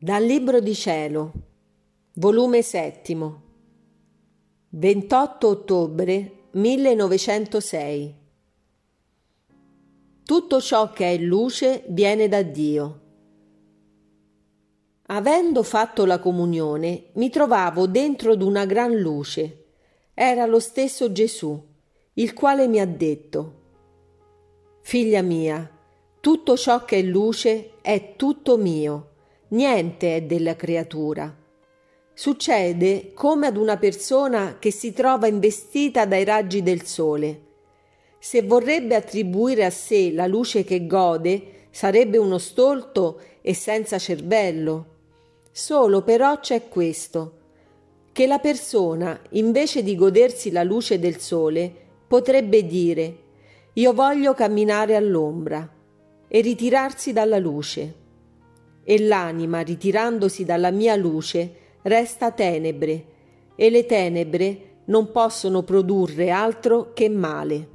Dal Libro di Cielo, volume settimo, 28 ottobre 1906. Tutto ciò che è luce viene da Dio. Avendo fatto la comunione, mi trovavo dentro d'una gran luce. Era lo stesso Gesù, il quale mi ha detto, Figlia mia, tutto ciò che è luce è tutto mio niente è della creatura. Succede come ad una persona che si trova investita dai raggi del sole. Se vorrebbe attribuire a sé la luce che gode, sarebbe uno stolto e senza cervello. Solo però c'è questo, che la persona, invece di godersi la luce del sole, potrebbe dire io voglio camminare all'ombra e ritirarsi dalla luce e l'anima, ritirandosi dalla mia luce, resta tenebre, e le tenebre non possono produrre altro che male.